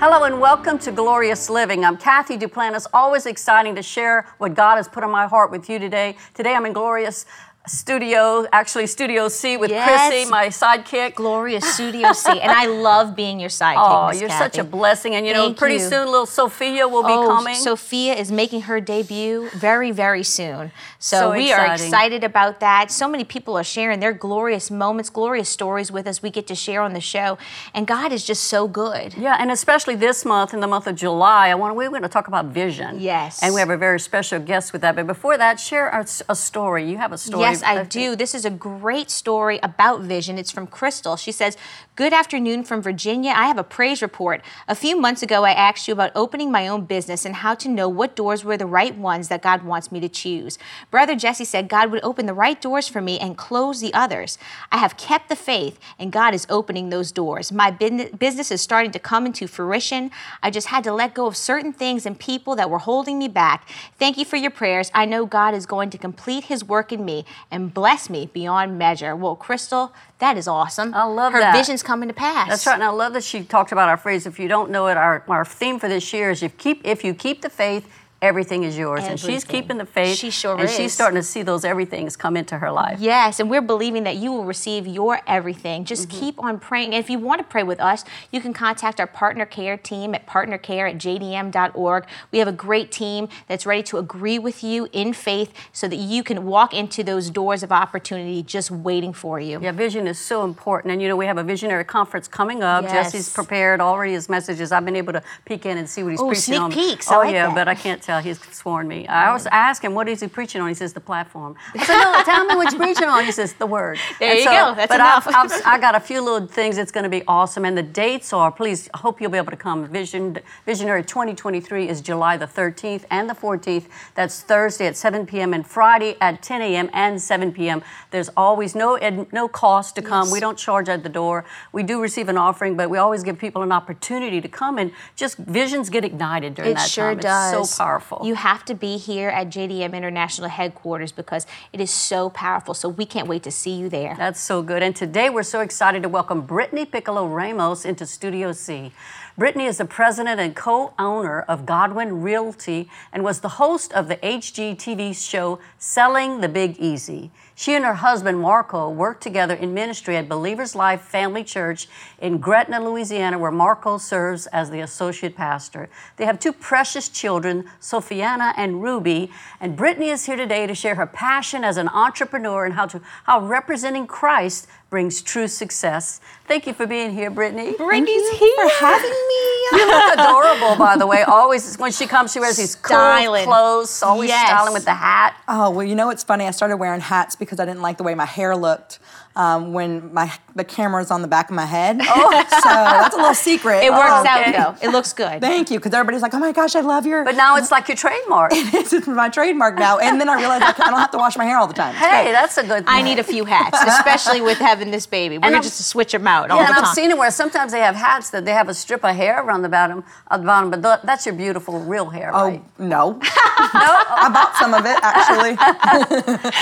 Hello and welcome to Glorious Living. I'm Cathy Duplantis. Always exciting to share what God has put on my heart with you today. Today I'm in Glorious studio, actually Studio C with Yes. Chrissy, my sidekick. Glorious Studio C. And I love being your sidekick. Oh, Miss you're Cathy. such a blessing. And you know, pretty you. soon little Sophia will be Oh, coming. Sophia is making her debut very, very soon. So, So we are excited about that. So many people are sharing their glorious moments, glorious stories with us. We get to share on the show. And God is just so good. Yeah, and especially this month, in the month of July, I want we're going to talk about vision. Yes. and we have a very special guest with that. But before that, share a, a story. You have a story. Yes, I that- do. This is a great story about vision. It's from Crystal. She says, Good afternoon from Virginia. I have a praise report. A few months ago, I asked you about opening my own business and how to know what doors were the right ones that God wants me to choose. Brother Jesse said God would open the right doors for me and close the others. I have kept the faith, and God is opening those doors. My business is starting to come into fruition. I just had to let go of certain things and people that were holding me back. Thank you for your prayers. I know God is going to complete his work in me and bless me beyond measure. Well, Crystal, that is awesome. I love Her that. vision's coming to pass. That's right, and I love that she talked about our phrase. If you don't know it, our, our theme for this year is if keep if you keep the faith, everything is yours. And she's keeping the faith. She sure and she's starting to see those everythings come into her life. Yes, and we're believing that you will receive your everything. Just Mm-hmm. keep on praying. And if you want to pray with us, you can contact our partner care team at partnercare at jdm.org. We have a great team that's ready to agree with you in faith so that you can walk into those doors of opportunity just waiting for you. Yeah, vision is so important. And you know, we have a visionary conference coming up. Yes. Jesse's prepared already his messages. I've been able to peek in and see what he's Oh, preaching sneak on. peeks. I Oh, like yeah, that. but I can't tell. He's sworn me. I always ask him, what is he preaching on? He says, the platform. I said, no, tell me what you're preaching on. He says, the word. There And you go. That's but enough. I've, I've, I got a few little things that's going to be awesome. And the dates are, please, I hope you'll be able to come. Vision Visionary 2023 is July the 13th and the 14th. That's Thursday at 7 p.m. and Friday at 10 a.m. and 7 p.m. There's always no ed, no cost to come. Yes. We don't charge at the door. We do receive an offering, but we always give people an opportunity to come and just visions get ignited during It that sure time. does. It's so powerful. You have to be here at JDM International headquarters because it is so powerful. So we can't wait to see you there. That's so good. And today we're so excited to welcome Brittany Picolo Ramos into Studio C. Brittany is the president and co owner of Godwin Realty and was the host of the HGTV show Selling the Big Easy. She and her husband Marco work together in ministry at Believers Life Family Church in Gretna, Louisiana, where Marco serves as the associate pastor. They have two precious children, Sophiana and Ruby, and Brittany is here today to share her passion as an entrepreneur and how to how representing Christ brings true success. Thank you for being here, Brittany. Brittany's here. for having me. You look adorable, by the way. Always when she comes, she wears these cool Styling. clothes, always Yes. styling with the hat. Oh well, you know what's funny? I started wearing hats because I didn't like the way my hair looked um, when my the camera's on the back of my head. Oh, so that's a little secret. It works Oh, out okay. though. It looks good. Thank you, because everybody's like, "Oh my gosh, I love your." But now it's like your trademark. it's my trademark now. And then I realized I don't have to wash my hair all the time. It's hey, great. that's a good thing. I need a few hats, especially with having this baby. We're And gonna I'm- switch them out all Yeah, the and time. I've seen it where sometimes they have hats that they have a strip of hair around the bottom, at the bottom, but th- that's your beautiful real hair, right? Oh right? no, no! I bought some of it actually.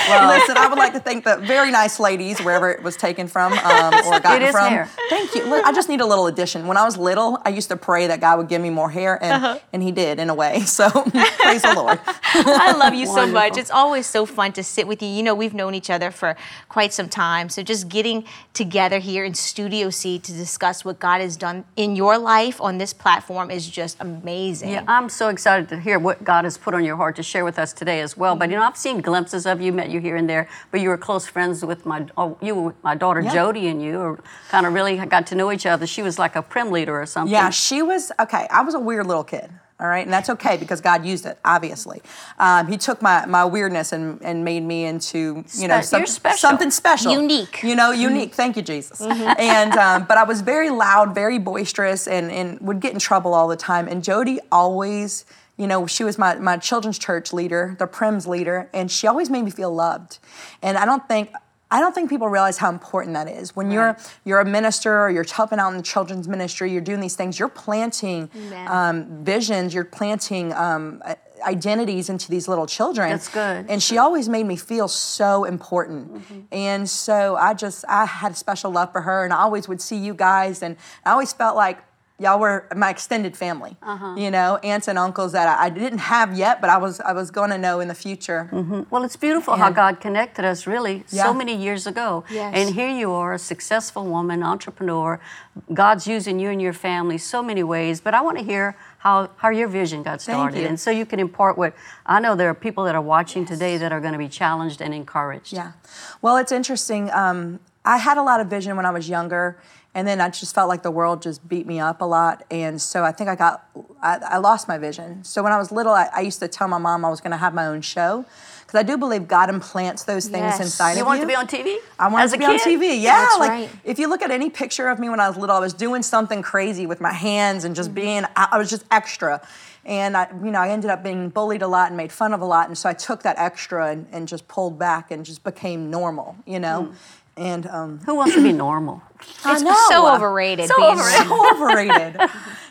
well, Listen, I would like to thank the very nice ladies wherever it was taken from um, or gotten It is from. hair. Thank you. Look, I just need a little addition. When I was little, I used to pray that God would give me more hair, and Uh-huh. and He did in a way. So praise the Lord. I love you so much. It's always so fun to sit with you. You know, we've known each other for quite some time. So just getting together here in Studio C to discuss what God has done in your life on this platform is just amazing. Yeah, I'm so excited to hear what God has put on your heart to share with us today as well. But you know, I've seen glimpses of you, met you here and there, but you were close friends with my oh, you, my daughter Yeah. Jody, and you, or kind of really got to know each other. She was like a prim leader or something. Yeah, she was okay. I was a weird little kid. All right, and that's okay because God used it. Obviously, um, He took my, my weirdness and, and made me into you know you're special. something special, Unique. You know, unique. Thank you, Jesus. And um, but I was very loud, very boisterous, and and would get in trouble all the time. And Jody always. You know, she was my, my children's church leader, the Prims leader, and she always made me feel loved. And I don't think I don't think people realize how important that is. When you're you're a minister or you're helping out in the children's ministry, you're doing these things, you're planting um, visions, you're planting um, identities into these little children. That's good. And she always made me feel so important. Mm-hmm. And so I just I had a special love for her, and I always would see you guys, and I always felt like y'all were my extended family. Uh-huh. You know, aunts and uncles that I, I didn't have yet, but I was I was going to know in the future. Well, it's beautiful how God connected us really Yeah. so many years ago. Yes. And here you are, a successful woman, entrepreneur. God's using you and your family so many ways. But I want to hear how, how your vision got started. And so you can impart what I know there are people that are watching today that are going to be challenged and encouraged. Yeah. Well, it's interesting. Um, I had a lot of vision when I was younger, and then I just felt like the world just beat me up a lot, and so I think I got I, I lost my vision. So when I was little, I, I used to tell my mom I was going to have my own show because I do believe God implants those things Yes. inside You of wanted you. You wanted to be on TV? I wanted As to be on? TV. Yeah, That's like right. if you look at any picture of me when I was little, I was doing something crazy with my hands and Mm-hmm. just being. I, I was just extra, and I, you know, I ended up being bullied a lot and made fun of a lot, and so I took that extra and, and just pulled back and just became normal, you know, and um, Who wants to be normal? I It's know. so overrated. So being overrated. so overrated.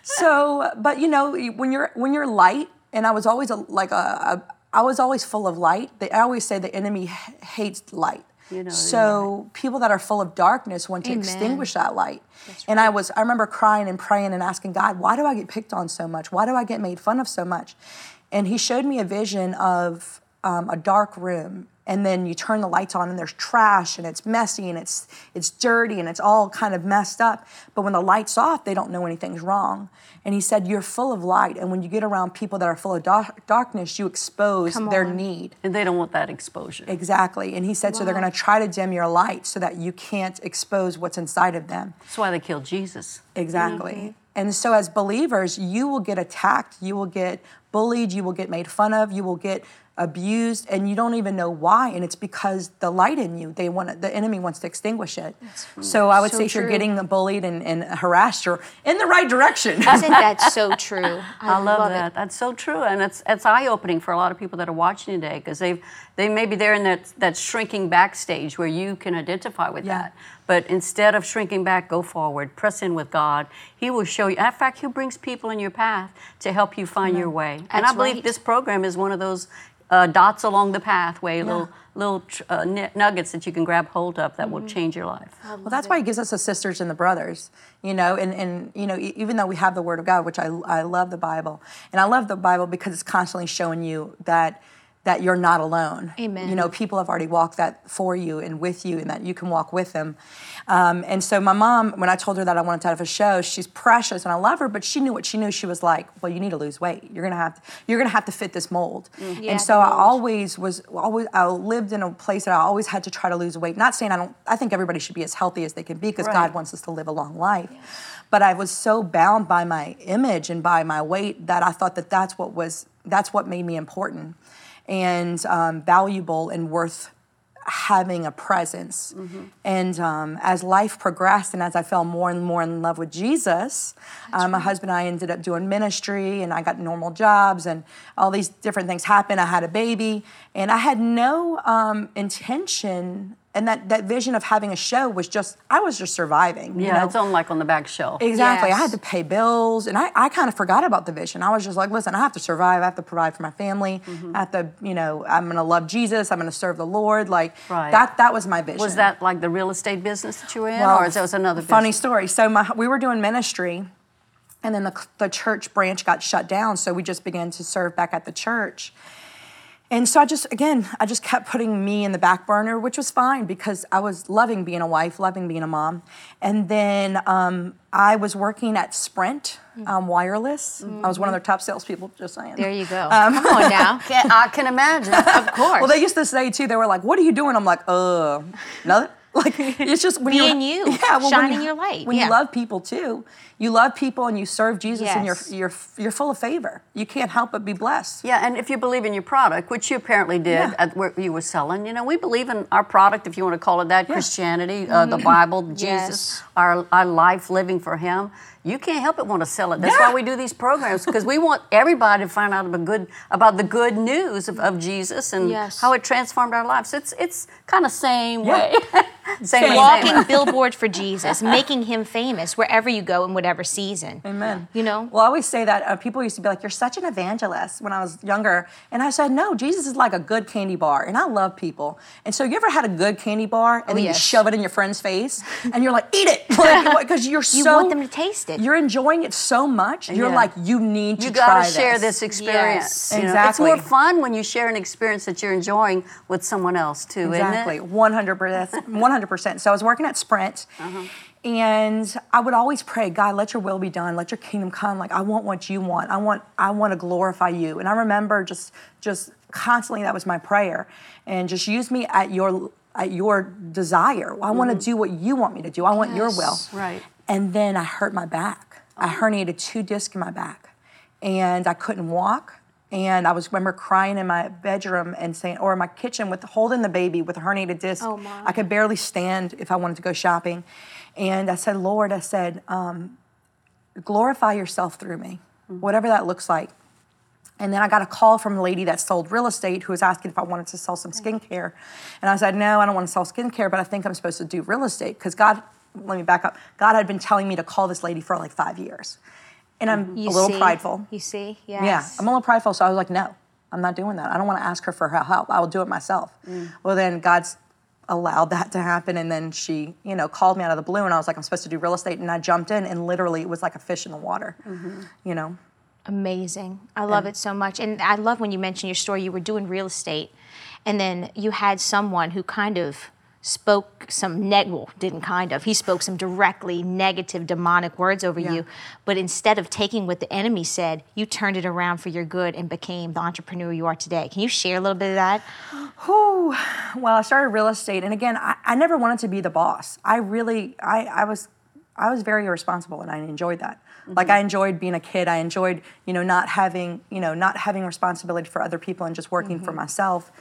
so, but you know, when you're when you're light, and I was always a, like a, a I was always full of light. They I always say the enemy h- hates light. You know, so people that are full of darkness want to Amen. extinguish that light. And I was I remember crying and praying and asking God, why do I get picked on so much? Why do I get made fun of so much? And He showed me a vision of um, a dark room and then you turn the lights on and there's trash and it's messy and it's it's dirty and it's all kind of messed up. But when the lights off they don't know anything's wrong. And he said you're full of light. And when you get around people that are full of dark, darkness you expose Come their on. need. And they don't want that exposure. exactly. And he said so they're going to try to dim your light so that you can't expose what's inside of them. That's why they killed Jesus. Exactly. Mm-hmm. And so, as believers, you will get attacked, you will get bullied, you will get made fun of, you will get abused, and you don't even know why. And it's because the light in you, they want the enemy wants to extinguish it. So, I would So say if you're true. getting bullied and, and harassed, you're in the right direction. Isn't that so true? I, I love, it. that. That's so true, and it's it's eye opening for a lot of people that are watching today because they've they maybe they're in that that shrinking back stage where you can identify with Yeah. that. But instead of shrinking back, go forward, press in with God. He will show you. In fact, He brings people in your path to help you find your way. And I That's believe right. this program is one of those uh, dots along the pathway, little little tr- uh, n- nuggets that you can grab hold of that Mm-hmm. will change your life. Well, that's why he gives us the sisters and the brothers, you know, and, and you know, e- even though we have the Word of God, which I, I love the Bible, and I love the Bible because it's constantly showing you that that you're not alone. Amen. You know, people have already walked that for you and with you, and that you can walk with them. Um, and so my mom, when I told her that I wanted to have a show, she's precious and I love her, but she knew what she knew. She was like, "Well, you need to lose weight. You're gonna have to. You're gonna have to fit this mold." Yeah, and so I always was always I lived in a place that I always had to try to lose weight. Not saying I don't. I think everybody should be as healthy as they can be because Right. God wants us to live a long life. But I was so bound by my image and by my weight that I thought that that's what was that's what made me important and um, valuable and worth having a presence. And um, as life progressed and as I fell more and more in love with Jesus, um, my husband and I ended up doing ministry and I got normal jobs and all these different things happened. I had a baby and I had no um, intention. And that, that vision of having a show was just, I was just surviving. you Yeah, know? it's on like on the back shelf. Exactly. I had to pay bills, and I, I kind of forgot about the vision. I was just like, listen, I have to survive. I have to provide for my family. Mm-hmm. I have to, you know, I'm going to love Jesus. I'm going to serve the Lord. Like Right. that. That was my vision. Was that like the real estate business that you were in, Well, or is that was another funny story? So my, we were doing ministry, and then the, the church branch got shut down. So we just began to serve back at the church. And so I just, again, I just kept putting me in the back burner, which was fine because I was loving being a wife, loving being a mom. And then um, I was working at Sprint um, Wireless. I was one of their top salespeople, just saying. There you go. Um, Come on now. Can- I can imagine. Of course. Well, they used to say too, they were like, What are you doing? I'm like, Uh, nothing. Like, it's just when Being you're, you, yeah, well, shining you- your light, When yeah. you love people too, you love people and you serve Jesus and you're, you're, you're full of favor. You can't help but be blessed. Yeah, and if you believe in your product, which you apparently did Yeah. at where you were selling, you know, we believe in our product, if you want to call it that, Christianity, uh, the Bible, Jesus, Yes. our, our life living for Him. You can't help but want to sell it. That's Yeah. why we do these programs because we want everybody to find out about good about the good news of, of Jesus and Yes. how it transformed our lives. It's it's kind of same Yeah. way. same way. Walking billboard for Jesus, making him famous wherever you go in whatever season. Amen. You know? Well, I always say that uh, people used to be like, "You're such an evangelist." When I was younger, and I said, "No, Jesus is like a good candy bar, and I love people." And so, you ever had a good candy bar, and then Oh, yes. you shove it in your friend's face, and you're like, "Eat it," because you're so. You so want them to taste it. you're enjoying it so much. You're Yeah. like, you need to You try got to this. share this experience. Yes. you know? Exactly. It's more fun when you share an experience that you're enjoying with someone else too, Exactly, isn't it? one hundred percent, one hundred percent. So I was working at Sprint, Uh-huh. And I would always pray, God, let Your will be done, let Your kingdom come. Like I want what You want. I want, I want to glorify You. And I remember just, just constantly that was my prayer, and just use me at Your, at Your desire. I want to mm-hmm. do what You want me to do. I want Your will. Right. And then I hurt my back. I oh. herniated two discs in my back, and I couldn't walk. And I was remember crying in my bedroom and saying, or in my kitchen with holding the baby with a herniated disc. Oh, my. I could barely stand if I wanted to go shopping. And I said, Lord, I said, um, glorify yourself through me, mm-hmm. whatever that looks like. And then I got a call from a lady that sold real estate who was asking if I wanted to sell some mm-hmm. skincare. And I said, No, I don't want to sell skincare, but I think I'm supposed to do real estate. Because God, let me back up. God had been telling me to call this lady for like five years. And I'm You a little see? prideful. You see? Yes. Yeah, I'm a little prideful. So I was like, No, I'm not doing that. I don't want to ask her for her help. I will do it myself. Mm. Well, then God's allowed that to happen. And then she, you know, called me out of the blue and I was like, I'm supposed to do real estate. And I jumped in and literally it was like a fish in the water, mm-hmm. you know? Amazing. I love it so much. And I love when you mention your story. You were doing real estate, and then you had someone who kind of spoke some neg well, didn't kind of. He spoke some directly negative, demonic words over Yeah. you. But instead of taking what the enemy said, you turned it around for your good and became the entrepreneur you are today. Can you share a little bit of that? Whew. Well, I started real estate, and again, I, I never wanted to be the boss. I really, I, I was, I was very irresponsible, and I enjoyed that. Mm-hmm. Like I enjoyed being a kid. I enjoyed, you know, not having, you know, not having responsibility for other people and just working for mm-hmm. myself.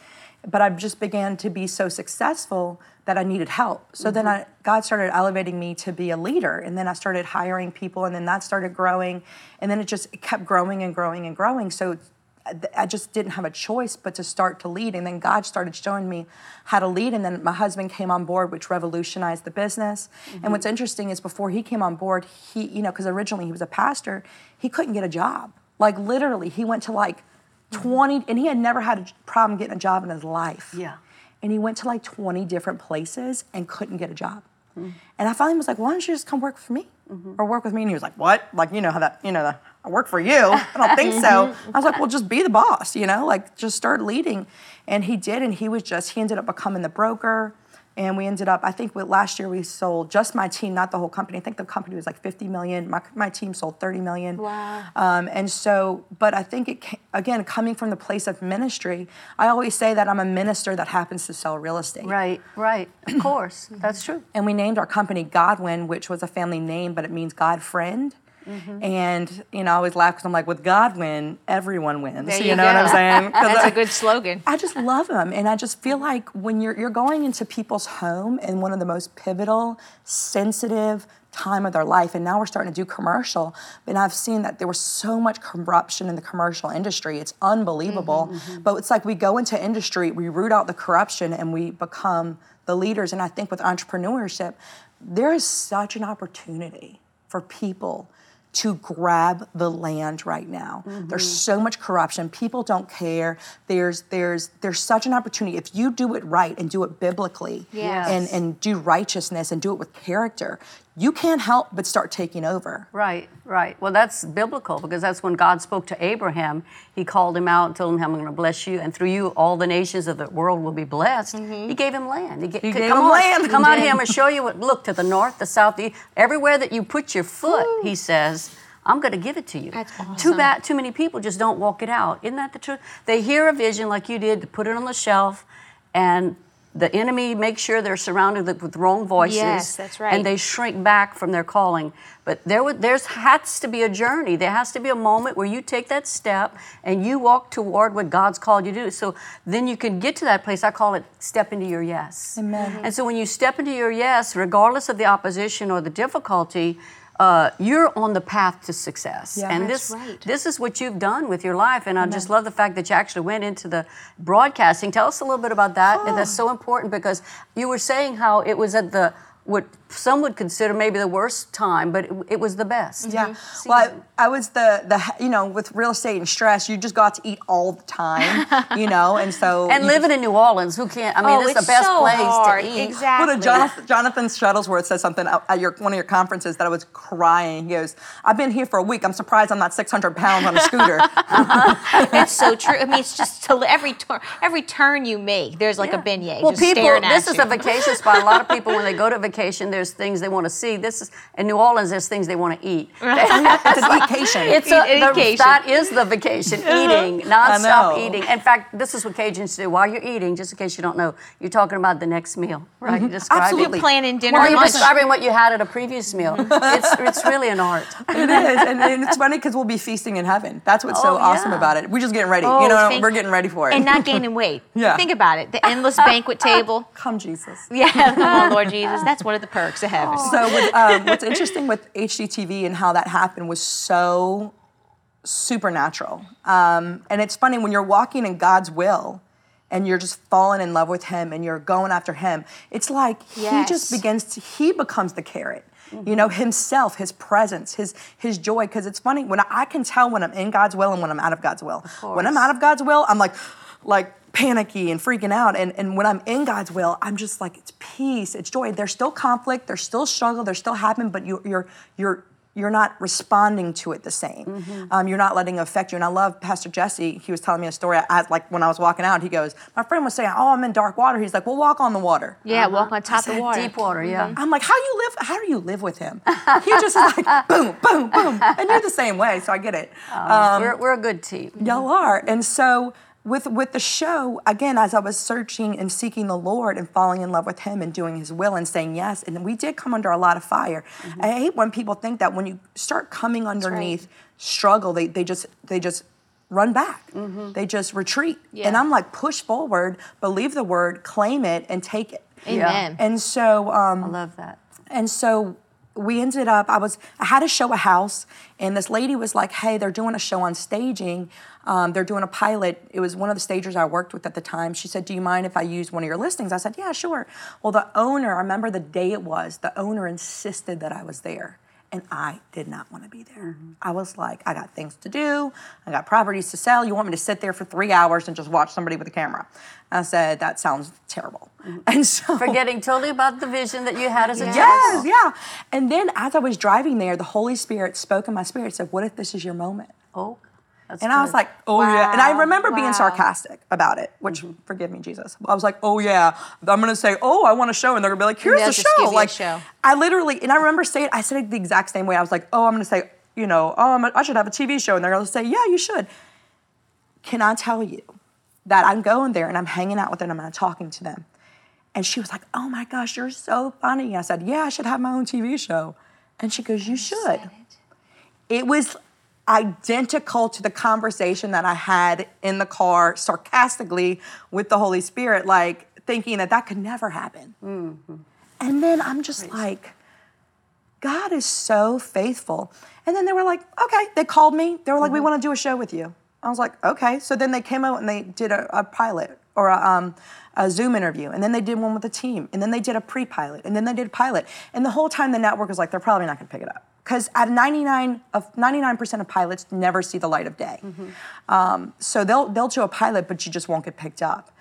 But I just began to be so successful that I needed help. So then mm-hmm. I, God started elevating me to be a leader, and then I started hiring people, and then that started growing, and then it just it kept growing and growing and growing. So I just didn't have a choice but to start to lead. And then God started showing me how to lead. And then my husband came on board, which revolutionized the business. And mm-hmm. what's interesting is before he came on board, he, you know, because originally he was a pastor, he couldn't get a job. Like literally, he went to like 20, and he had never had a problem getting a job in his life. Yeah. And he went to like 20 different places and couldn't get a job. Mm-hmm. And I finally was like, why don't you just come work for me? Mm-hmm. Or work with me? And he was like, what? Like, you know how that, you know, the, I work for you. I don't think so. Mm-hmm. I was like, well, just be the boss, you know, like just start leading. And he did. And he was just, he ended up becoming the broker. And we ended up, I think with, last year we sold just my team, not the whole company. I think the company was like 50 million. My, my team sold 30 million. Wow. Um, and so, but I think it, again, coming from the place of ministry, I always say that I'm a minister that happens to sell real estate. Right, right. Of course. That's true. And we named our company Godwin, which was a family name, but it means God friend. Mm-hmm. And you know, I always laugh because I'm like, with Godwin, everyone wins. There you you know what I'm saying? That's I- a good slogan. I just love them, and I just feel like when you're you're going into people's home in one of the most pivotal, sensitive time of their life, and now we're starting to do commercial. And I've seen that there was so much corruption in the commercial industry; it's unbelievable. But it's like we go into industry, we root out the corruption, and we become the leaders. And I think with entrepreneurship, there is such an opportunity for people to grab the land right now. There's mm-hmm. so much corruption. People don't care. There's there's there's such an opportunity. If you do it right and do it biblically Yes. and, and do righteousness and do it with character, you can't help but start taking over. Right, right. Well, that's biblical because that's when God spoke to Abraham. He called him out and told him, I'm going to bless you, and through you, all the nations of the world will be blessed. Mm-hmm. He gave him land. He, ga- He gave come him on, land. Come out here, I'm going to show you what. Look to the north, the south, the everywhere that you put your foot, he says, I'm going to give it to you. That's Too bad, too many people just don't walk it out. Isn't that the truth? They hear a vision like you did, to put it on the shelf, and the enemy makes sure they're surrounded with- wrong voices. Yes, that's right. And they shrink back from their calling. But there, would- there's has to be a journey. There has to be a moment where you take that step and you walk toward what God's called you to do. So then you can get to that place. I call it step into your yes. Amen. And so when you step into your yes, regardless of the opposition or the difficulty, uh, you're on the path to success. Yeah. and this right. this is what you've done with your life. And I just love the fact that you actually went into the broadcasting. Tell us a little bit about that. And that's so important because you were saying how it was at the what some would consider maybe the worst time, but it, it was the best. Yeah. Mm-hmm. Well, I, I was the the you know with real estate and stress, you just got to eat all the time, you know, and so And you living in New Orleans, who can't? I mean, oh, it's, it's the best so place hard. to eat. Exactly. What a Jonathan, Jonathan Shuttlesworth said something at at your one of your conferences that I was crying. He goes, "I've been here for a week. I'm surprised I'm not 600 pounds on a scooter." it's so true. I mean, it's just to every turn, every turn you make, there's like a beignet Well, just people, staring at this you. is a vacation spot. A lot of people, when they go to vacation, there's things they want to see. This is in New Orleans. There's things they want to eat. it's an vacation. It's a, Eat- the, vacation. that is the vacation, eating, nonstop eating. In fact, this is what Cajuns do while you're eating. Just in case you don't know, you're talking about the next meal, right? Mm-hmm. You're describing. Absolutely. planning dinner Or you're lunch. describing what you had at a previous meal. It's, it's really an art. it is, and, and it's funny because we'll be feasting in heaven. That's what's so Oh, awesome yeah. about it. We're just getting ready. Oh, you know, we're getting ready for it. and not gaining weight. Yeah. Think about it. The endless banquet table. come Jesus. Yeah, come on, Lord Jesus. That's one of the perks of heaven. So with, um, what's interesting with HGTV and how that happened was so supernatural. Um, and it's funny when you're walking in God's will and you're just falling in love with Him and you're going after Him. It's like He just begins to. He becomes the carrot. You know Himself, His presence, His His joy. Because it's funny when I, I can tell when I'm in God's will and when I'm out of God's will. When I'm out of God's will, I'm like, like panicky and freaking out. And, and when I'm in God's will, I'm just like, it's peace, it's joy. There's still conflict, there's still struggle, there's still happening, but you, you're you're you're not responding to it the same. Mm-hmm. Um, you're not letting it affect you. And I love Pastor Jesse. He was telling me a story. I, like when I was walking out, he goes, "My friend was saying, oh, I'm in dark water." He's like, "Well, walk on the water." Yeah, uh-huh. walk on top of the water. Deep water, yeah. Mm-hmm. I'm like, "How you live? How do you live with him?" He just is like, boom, boom, boom, and you're the same way. So I get it. Oh, we're, um, we're a good team. Y'all are. And so with with the show, again, as I was searching and seeking the Lord and falling in love with Him and doing His will and saying yes, and we did come under a lot of fire. Mm-hmm. I hate when people think that when you start coming underneath struggle, they they just they just run back. They just retreat. Mm-hmm. Yeah. And I'm like, push forward, believe the word, claim it, and take it. Amen. And so um, I love that. and so we ended up, I was, I had to show a house, and this lady was like, hey, they're doing a show on staging. Um, they're doing a pilot. It was one of the stagers I worked with at the time. She said, do you mind if I use one of your listings? I said, yeah, sure. Well, the owner, I remember the day it was, the owner insisted that I was there. And I did not want to be there. Mm-hmm. I was like, I got things to do. I got properties to sell. You want me to sit there for three hours and just watch somebody with a camera? I said, that sounds terrible. Mm-hmm. And so Forgetting totally about the vision that you had as a Yes, child. yeah. And then as I was driving there, the Holy Spirit spoke in my spirit, said, What if this is your moment? Oh, that's And I was like, oh yeah. And I Wow, remember being sarcastic about it, which Mm-hmm. forgive me, Jesus. I was like, oh yeah. I'm gonna say, oh, I want a show, and they're gonna be like, here's the show. like, show. I literally, and I remember saying, I said it the exact same way. I was like, oh, I'm gonna say, you know, oh, I'm, I should have a TV show, and they're gonna say, yeah, you should. Can I tell you that I'm going there and I'm hanging out with them and I'm talking to them, and she was like, oh my gosh, you're so funny. I said, yeah, I should have my own TV show, and she goes, you should it was identical to the conversation that I had in the car sarcastically with the Holy Spirit, like thinking that that could never happen. And then I'm just like, God is so faithful. And then they were like, okay, they called me. They were like, we want to do a show with you. I was like, okay. So then they came out and they did a, a pilot or a, um, a Zoom interview. And then they did one with the team. And then they did a pre pilot. And then they did a pilot. And the whole time the network was like, they're probably not going to pick it up. Because at 99 of 99% of pilots never see the light of day. Um, so they'll they'll do a pilot, but you just won't get picked up.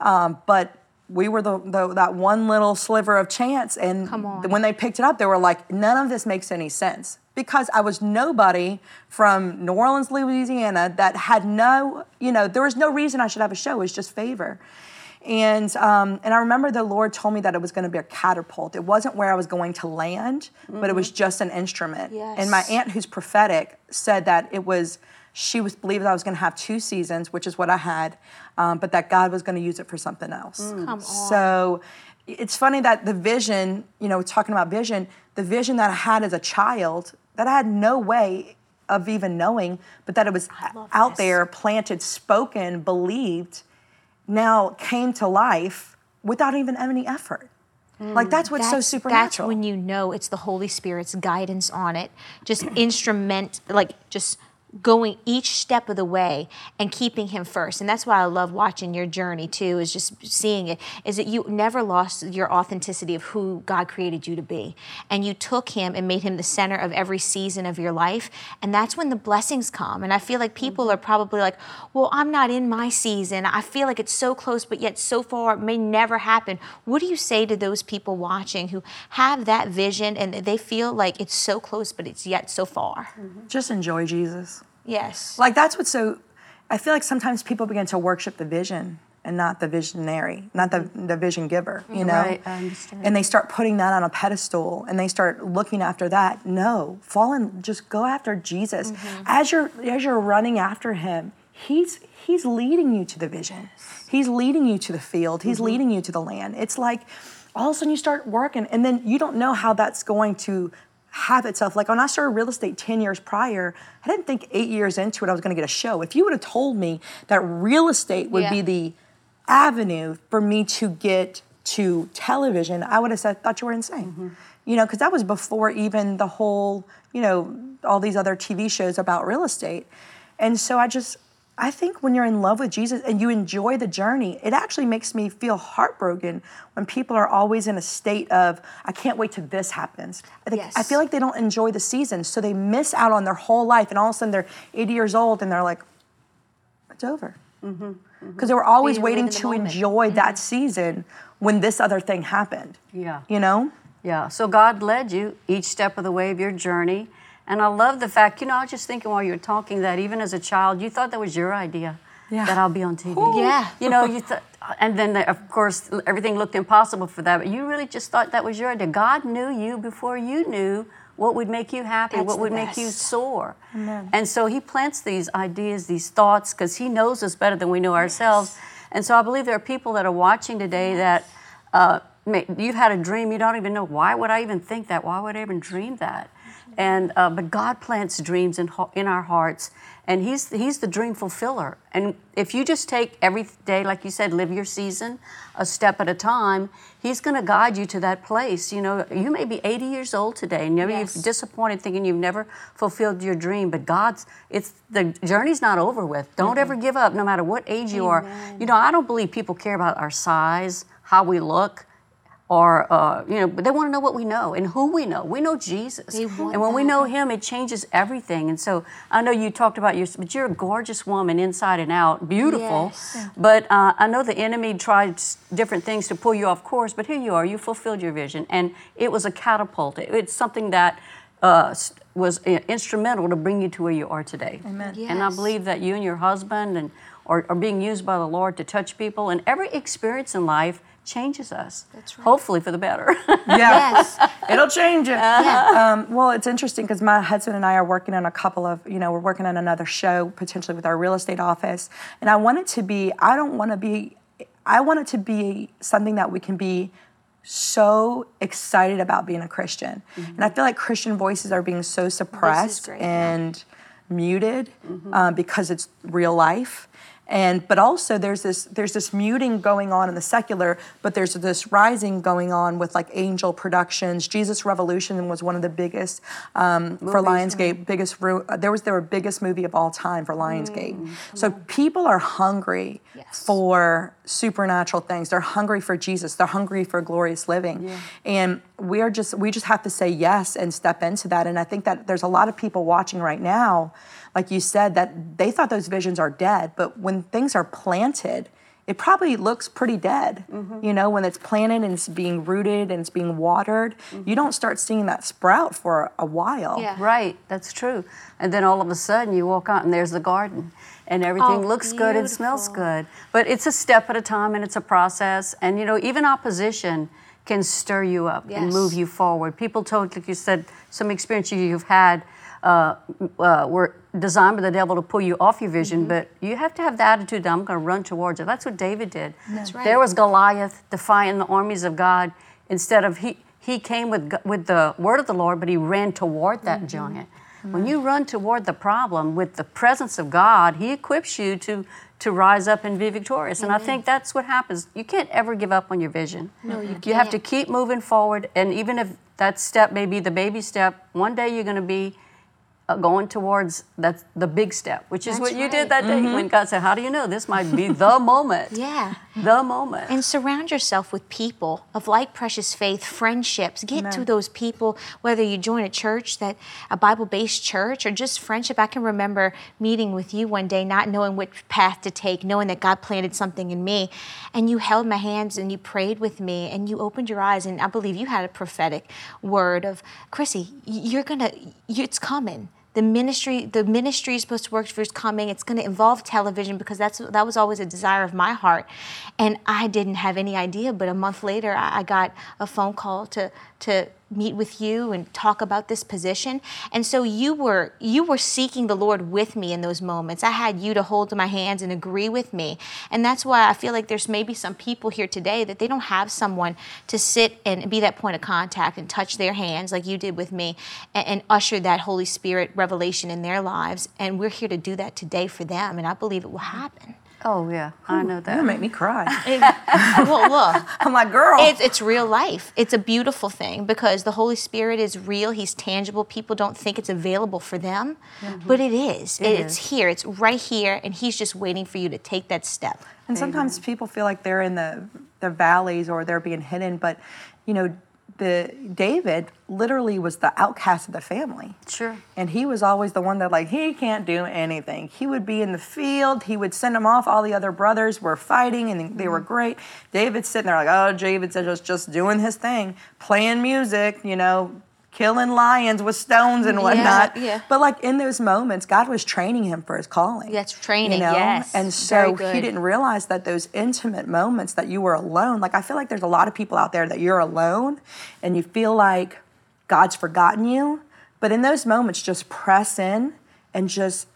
Um, but we were the, the that one little sliver of chance, and when they picked it up, they were like, none of this makes any sense because I was nobody from New Orleans, Louisiana that had no, you know, there was no reason I should have a show. It was just favor. And um, and I remember the Lord told me that it was going to be a catapult. It wasn't where I was going to land, but it was just an instrument. And my aunt, who's prophetic, said that it was. She was believed that I was going to have two seasons, which is what I had, um, but that God was going to use it for something else. Come on. So it's funny that the vision, you know, talking about vision, the vision that I had as a child, that I had no way of even knowing, but that it was out this. there, planted, spoken, believed, now came to life without even any effort. Hmm, like that's what's so That's- supernatural. That's when you know it's the Holy Spirit's guidance on it. Just instrument, like just going each step of the way and keeping him first. And that's why i love watching your journey too is just seeing it is that you never lost your authenticity of who god created you to be. And you took him and made him the center of every season of your life and that's when the blessings come. And i feel like people are probably like well i'm not in my season. I feel like it's so close but yet so far it may never happen. What do you say to those people watching who have that vision and they feel like it's so close but it's yet so far? Just enjoy Jesus. Yes Like that's what's so. I feel like sometimes people begin to worship the vision and not the visionary, not the the vision giver. You know, Right, I understand. and they start putting that on a pedestal and they start looking after that. No, fall in. Just go after Jesus Mm-hmm. as you're as you're running after Him. He's He's leading you to the vision. He's leading you to the field. He's Mm-hmm. leading you to the land. It's like all of a sudden you start working, and then you don't know how that's going to have itself. Like when I started real estate 10 years prior, I didn't think eight years into it I was gonna get a show. If you would have told me that real estate would Yeah. be the avenue for me to get to television, I would have said, thought you were insane. Mm-hmm. You know, because that was before even the whole, you know, all these other TV shows about real estate. And so I just, I think when you're in love with Jesus and you enjoy the journey, it actually makes me feel heartbroken when people are always in a state of, I can't wait till this happens. I, think, I feel like they don't enjoy the season, so they miss out on their whole life, and all of a sudden they're 80 years old and they're like, it's over. Mm-hmm, mm-hmm. Because they were always live waiting to moment. enjoy that mm-hmm. season when this other thing happened. Yeah. You know? Yeah, so God led you each step of the way of your journey. And I love the fact, you know, I was just thinking while you were talking that even as a child, you thought that was your idea Yeah. that I'll be on TV. Yeah. You know, you thought, and then of course everything looked impossible for that, but you really just thought that was your idea. God knew you before you knew what would make you happy, That's what the would make you best. soar. And so He plants these ideas, these thoughts, because He knows us better than we know ourselves. Yes. And so I believe there are people that are watching today that uh, you've had a dream, you don't even know why would I even think that? Why would I even dream that? And uh, but God plants dreams in ho- in our hearts, and He's He's the dream fulfiller. And if you just take every day, like you said, live your season a step at a time, He's going to guide you to that place. You know, you may be 80 years old today, and maybe Yes. you're disappointed thinking you've never fulfilled your dream. But God's it's the journey's not over with. Don't ever give up, no matter what age you are. You know, I don't believe people care about our size, how we look or uh, you know, but they want to know what we know and who we know. We know Jesus, and when we know Him, it changes everything. And so I know you talked about your, but you're a gorgeous woman inside and out, beautiful. Yes. But uh, I know the enemy tried different things to pull you off course. But here you are, you fulfilled your vision, and it was a catapult. It- It's something that. Uh, was uh, instrumental to bring you to where you are today. Amen. And I believe that you and your husband and are, are being used by the Lord to touch people, and every experience in life changes us. That's right. Hopefully for the better. Yeah. Yes. It'll change it. Yeah. Um, well, it's interesting because my husband and I are working on a couple of, you know, we're working on another show potentially with our real estate office. And I want it to be, I don't want to be, I want it to be something that we can be so excited about being a Christian. And I feel like Christian voices are being so suppressed great, yeah. and muted um, because it's real life. And but also there's this there's this muting going on in the secular, but there's this rising going on with like Angel Productions. Jesus Revolution was one of the biggest um, for Lionsgate, biggest uh, there was their biggest movie of all time for Lionsgate. so people are hungry Yes. for supernatural things. They're hungry for Jesus. They're hungry for glorious living. And we are just we just have to say yes and step into that. And I think that there's a lot of people watching right now, like you said, that they thought those visions are dead, but when things are planted, it probably looks pretty dead. Mm-hmm. You know, when it's planted and it's being rooted and it's being watered, mm-hmm. you don't start seeing that sprout for a while. Yeah. right, that's true. And then all of a sudden you walk out and there's the garden. And everything Oh, looks good and smells good. But it's a step at a time and it's a process. And you know, even opposition can stir you up and move you forward. People told, like you said, some experience you've had uh, uh, were designed by the devil to pull you off your vision, Mm-hmm. but you have to have the attitude that I'm going to run towards it. That's what David did. That's right. There was Goliath defying the armies of God. Instead of he, he came with with the word of the Lord, but he ran toward that giant. When you run toward the problem with the presence of God, He equips you to to rise up and be victorious. And I think that's what happens. You can't ever give up on your vision. No, you You have to keep moving forward, and even if that step may be the baby step, one day you're going to be Uh, going towards that's the big step, which is That's what you right. did that day when mm-hmm. God said, "How do you know this might be the moment?" Yeah. the moment. And surround yourself with people of like precious faith, friendships. Get to those people, whether you join a church that a Bible-based church or just friendship. I can remember meeting with you one day, not knowing which path to take, knowing that God planted something in me, and you held my hands and you prayed with me and you opened your eyes and I believe you had a prophetic word of Chrissy, you're gonna, it's coming the ministry the ministry is supposed to work for is coming. It's going to involve television because that's that was always a desire of my heart. And i didn't have any idea but a month later i, I got a phone call to to meet with you and talk about this position. And so you were you were seeking the lord with me in those moments. I had you to hold my hands and agree with me. And that's why i feel like there's maybe some people here today that they don't have someone to sit and be that point of contact and touch their hands like you did with me and, and usher that holy spirit revelation in their lives. And we're here to do that today for them. And i believe it will happen oh yeah, I know that. You that. make me cry. well look I'm like, girl. It's, it's real life. It's a beautiful thing because the Holy Spirit is real. He's tangible. People don't think it's available for them, mm-hmm. but it is. it's is. here. It's right here, and He's just waiting for you to take that step. And sometimes people feel like they're in the the valleys or they're being hidden, but you know, the David literally was the outcast of the family. Sure. And he was always the one that like he can't do anything. He would be in the field. He would send them off. All the other brothers were fighting and they were Mm-hmm. great. David's sitting there like, oh, David's just just doing his thing, playing music, you know, killing lions with stones and whatnot. yeah. But like in those moments, God was training him for his calling. That's training, You know? yes. And so he didn't realize that those intimate moments that you were alone. Like I feel like there's a lot of people out there that you're alone and you feel like God's forgotten you. But in those moments, just press in and just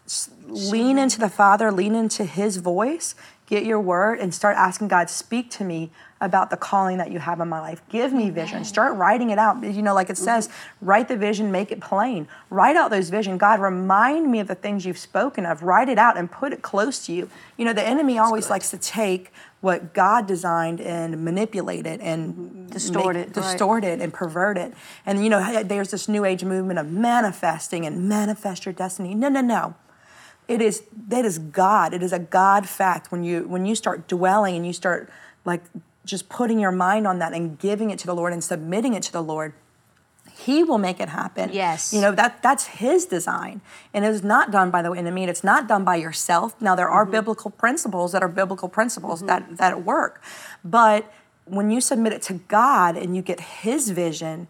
lean into the Father, lean into His voice, get your word, and start asking God, speak to me about the calling that you have in my life. Give me vision. Start writing it out. You know, like it says, write the vision, make it plain. Write out those vision. God, remind me of the things you've spoken of. Write it out and put it close to you. You know, the enemy always likes to take what God designed and manipulate it and Distort make- it, right. distort it and pervert it. And you know, there's this new age movement of manifesting and manifest your destiny. No, no, no. It is that is God. It is a God fact when you when you start dwelling and you start like just putting your mind on that and giving it to the Lord and submitting it to the Lord. He will make it happen. Yes. You know, that that's his design. And it is not done by the enemy. and It's not done by yourself. Now there are mm-hmm. biblical principles that are biblical principles that mm-hmm. that work. But when you submit it to God and you get his vision,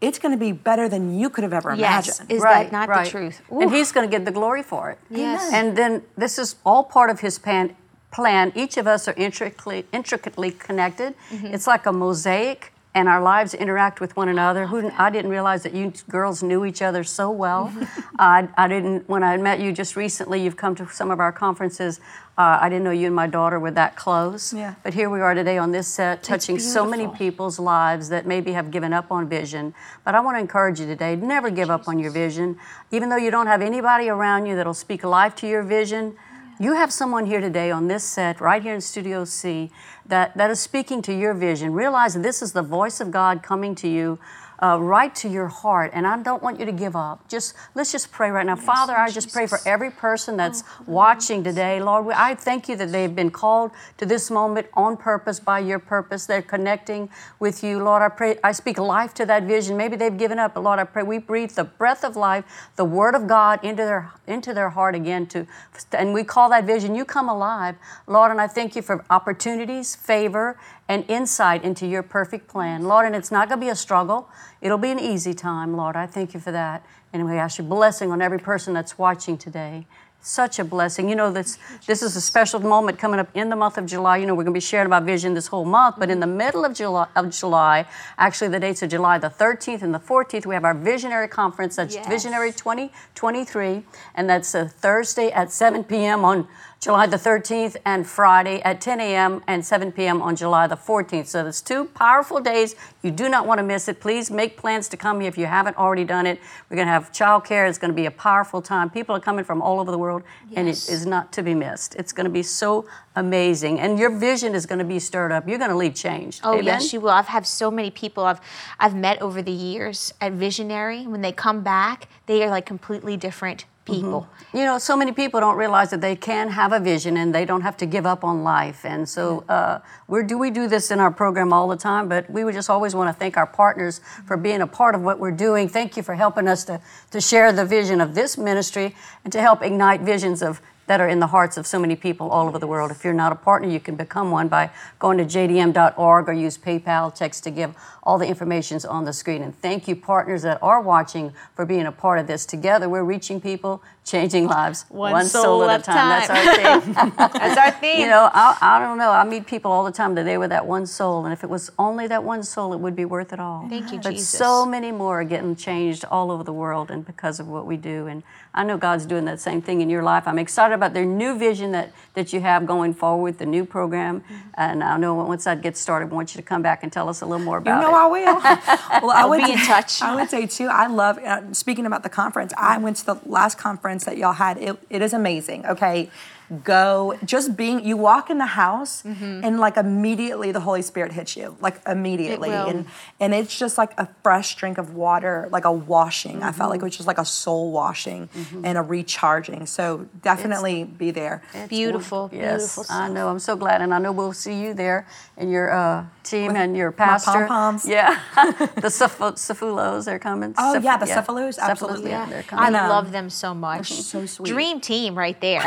it's going to be better than you could have ever Yes. imagined. Is that not the truth? And he's going to get the glory for it. Yes. And then this is all part of his pan, plan. Each of us are intricately, intricately connected. Mm-hmm. It's like a mosaic, and our lives interact with one another. Who, I didn't realize that you girls knew each other so well. I, I didn't, when I met you just recently, you've come to some of our conferences. Uh, I didn't know you and my daughter were that close. Yeah. But here we are today on this set, touching so many people's lives that maybe have given up on vision. But I want to encourage you today never give up on your vision. Even though you don't have anybody around you that'll speak life to your vision, you have someone here today on this set, right here in Studio C, that, that is speaking to your vision. Realize that this is the voice of God coming to you. Uh, right to your heart, and I don't want you to give up. Just let's just pray right now, Father. I just pray for every person that's watching today, Lord. We, I thank you that they've been called to this moment on purpose by your purpose. They're connecting with you, Lord. I pray. I speak life to that vision. Maybe they've given up, but Lord, I pray we breathe the breath of life, the Word of God into their into their heart again. To and we call that vision. You come alive, Lord. And I thank you for opportunities, favor, and insight into your perfect plan, Lord. And it's not going to be a struggle. It'll be an easy time, Lord. I thank you for that. And we ask your blessing on every person that's watching today. Such a blessing. You know, this this is a special moment coming up in the month of July. You know, we're going to be sharing about vision this whole month, but in the middle of July, of July, actually the dates are July the 13th and the 14th, we have our Visionary Conference. That's Yes. Visionary 2023, and that's a Thursday at 7 p.m. on July the 13th, and Friday at 10 a.m. and 7 p.m. on July the 14th. So there's two powerful days. You do not want to miss it. Please make plans to come here if you haven't already done it. We're going to have childcare. It's going to be a powerful time. People are coming from all over the world, and it is not to be missed. It's going to be so amazing, and your vision is going to be stirred up. You're going to leave changed. Oh Amen? yes, you will. I've had so many people I've I've met over the years at Visionary. When they come back, they are like completely different people. You know, so many people don't realize that they can have a vision and they don't have to give up on life. And so uh, we're, do we do this in our program all the time, but we would just always want to thank our partners for being a part of what we're doing. Thank you for helping us to, to share the vision of this ministry and to help ignite visions of that are in the hearts of so many people all over the world. If you're not a partner, you can become one by going to jdm.org or use PayPal, text to give. All the information's on the screen. And thank you, partners that are watching, for being a part of this. Together, we're reaching people, changing lives, One soul at a time. That's our thing. That's our theme. you know, I, I don't know. I meet people all the time that they were that one soul, and if it was only that one soul, it would be worth it all. Thank you, but Jesus. so many more are getting changed all over the world, and because of what we do. And I know God's doing that same thing in your life. I'm excited about their new vision that, that you have going forward, the new program. Mm-hmm. And I know once that gets started, I want you to come back and tell us a little more You about know it. I will. well, I would be in touch. I would say too. I love uh, speaking about the conference. I went to the last conference that y'all had. It, it is amazing. Okay, go. Just being you walk in the house mm-hmm. and like immediately the Holy Spirit hits you. Like immediately, will. and and it's just like a fresh drink of water, like a washing. I felt like it mm-hmm. was just like a soul washing mm-hmm. and a recharging. So definitely be there. beautiful, Yes, beautiful. I know. I'm so glad, and I know we'll see you there and your uh, team and your pastor. pom-poms. Yeah, the Saf- Safulos, they're coming. Oh, Saf- yeah, the Cefalos, absolutely. yeah, Yeah. they're I coming. know. love them so much. So sweet. Dream team right there.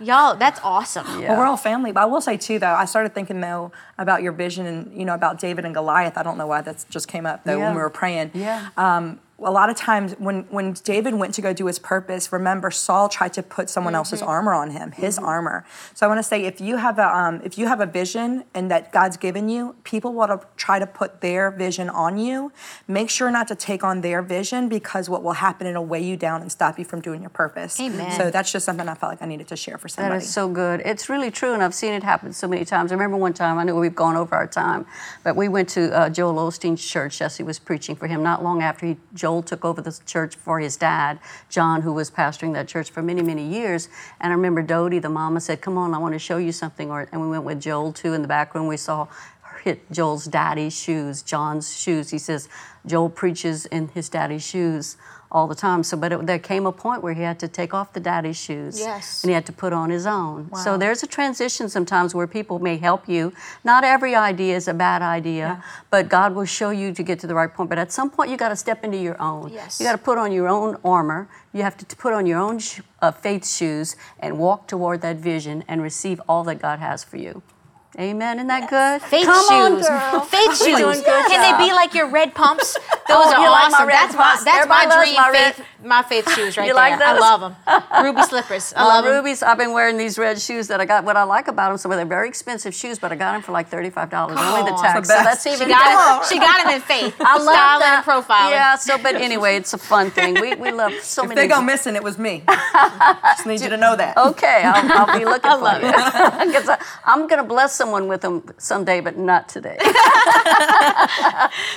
Y'all, that's awesome. Yeah. Well, we're all family, but I will say too, though, I started thinking though about your vision and you know about David and Goliath. I don't know why that just came up though Yeah. when we were praying. Yeah. Um, a lot of times when when David went to go do his purpose, remember Saul tried to put someone else's Mm-hmm. armor on him, his armor. So I want to say if you have a um, if you have a vision and that God's given you, people will to try to put their vision on you. Make sure not to take on their vision because what will happen it'll weigh you down and stop you from doing your purpose. Amen. So that's just something I felt like I needed to share for somebody. is so good. It's really true, and I've seen it happen so many times. I remember one time, I know we've gone over our time, but we went to uh, Joel Osteen's church. Jesse was preaching for him not long after he, Joel took over the church for his dad, John, who was pastoring that church for many, many years. And I remember Dodie, the mama, said, Come on, I want to show you something. Or, and we went with Joel, too, in the back room. We saw hit Joel's daddy's shoes, John's shoes. He says, Joel preaches in his daddy's shoes all the time. So, but it, there came a point where he had to take off the daddy's shoes Yes. and he had to put on his own. So there's a transition sometimes where people may help you. Not every idea is a bad idea, but God will show you to get to the right point. But at some point, you got to step into your own. Yes. You got to put on your own armor. You have to t- put on your own sh- uh, faith shoes and walk toward that vision and receive all that God has for you. Amen. Isn't that good? Faith Come on, shoes. girl. Faith shoes. We're doing good Can job. they be like your red pumps? Those Oh, are like awesome. red that's my that's Everybody my dream my faith my faith shoes right You there. like I love them. Ruby slippers. I Uh, love them. rubies. I've been wearing these red shoes that I got. What I like about them, so they're very expensive shoes, but I got them for like thirty-five dollars, only the tax. the So that's even She got it. She got them in faith. I love Styling that. and profiling. Yeah. So, but anyway, it's a fun thing. We, we love so If many. If they go missing, it was me. Just need you to know that. Okay, I'll, I'll be looking for love you. 'Cause I, I'm going to bless someone with them someday, but not today.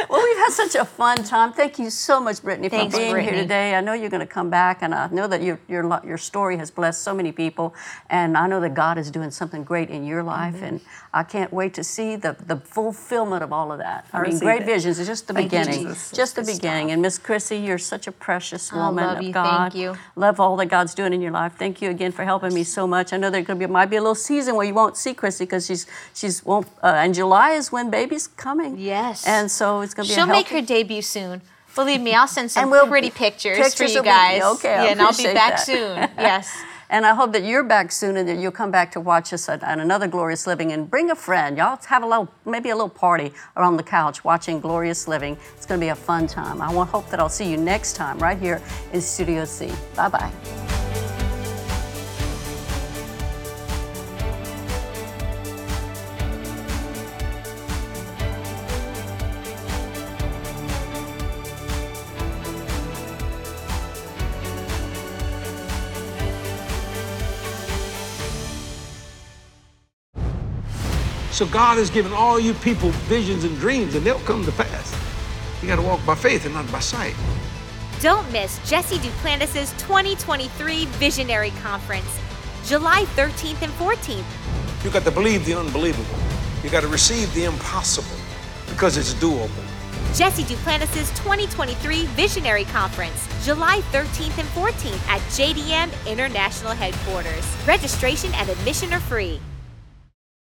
well, we've had such a fun time. Thank you so much, Brittany, for being Brittany. here today. I know you're going to come back, and I know that your, your your story has blessed so many people, and I know that God is doing something great in your life, Mm-hmm. and I can't wait to see the, the fulfillment of all of that. I, I mean, great it. visions is just the Thank beginning, just the beginning. And Miss Chrissy, you're such a precious I woman love of you. God. Thank you. Love all that God's doing in your life. Thank you again for helping me so much. I know there could be might be a little season where you won't see Chrissy because she's she's won't. Uh, and July is when baby's coming. Yes. And so it's gonna be. She'll a make her debut soon. Believe me, I'll send some And we'll- pretty pictures, pictures for you guys. okay, I yeah, and I'll be back that. soon. Yes. And I hope that you're back soon and that you'll come back to watch us at, at another Glorious Living and bring a friend. Y'all have a little, maybe a little party around the couch watching Glorious Living. It's going to be a fun time. I want hope that I'll see you next time right here in Studio C. Bye bye. So God has given all you people visions and dreams, and they'll come to pass. You got to walk by faith and not by sight. Don't miss Jesse Duplantis' 2023 Visionary Conference, July 13th and 14th. You got to believe the unbelievable. You got to receive the impossible because it's doable. Jesse Duplantis' 2023 Visionary Conference, July 13th and 14th at JDM International Headquarters. Registration and admission are free.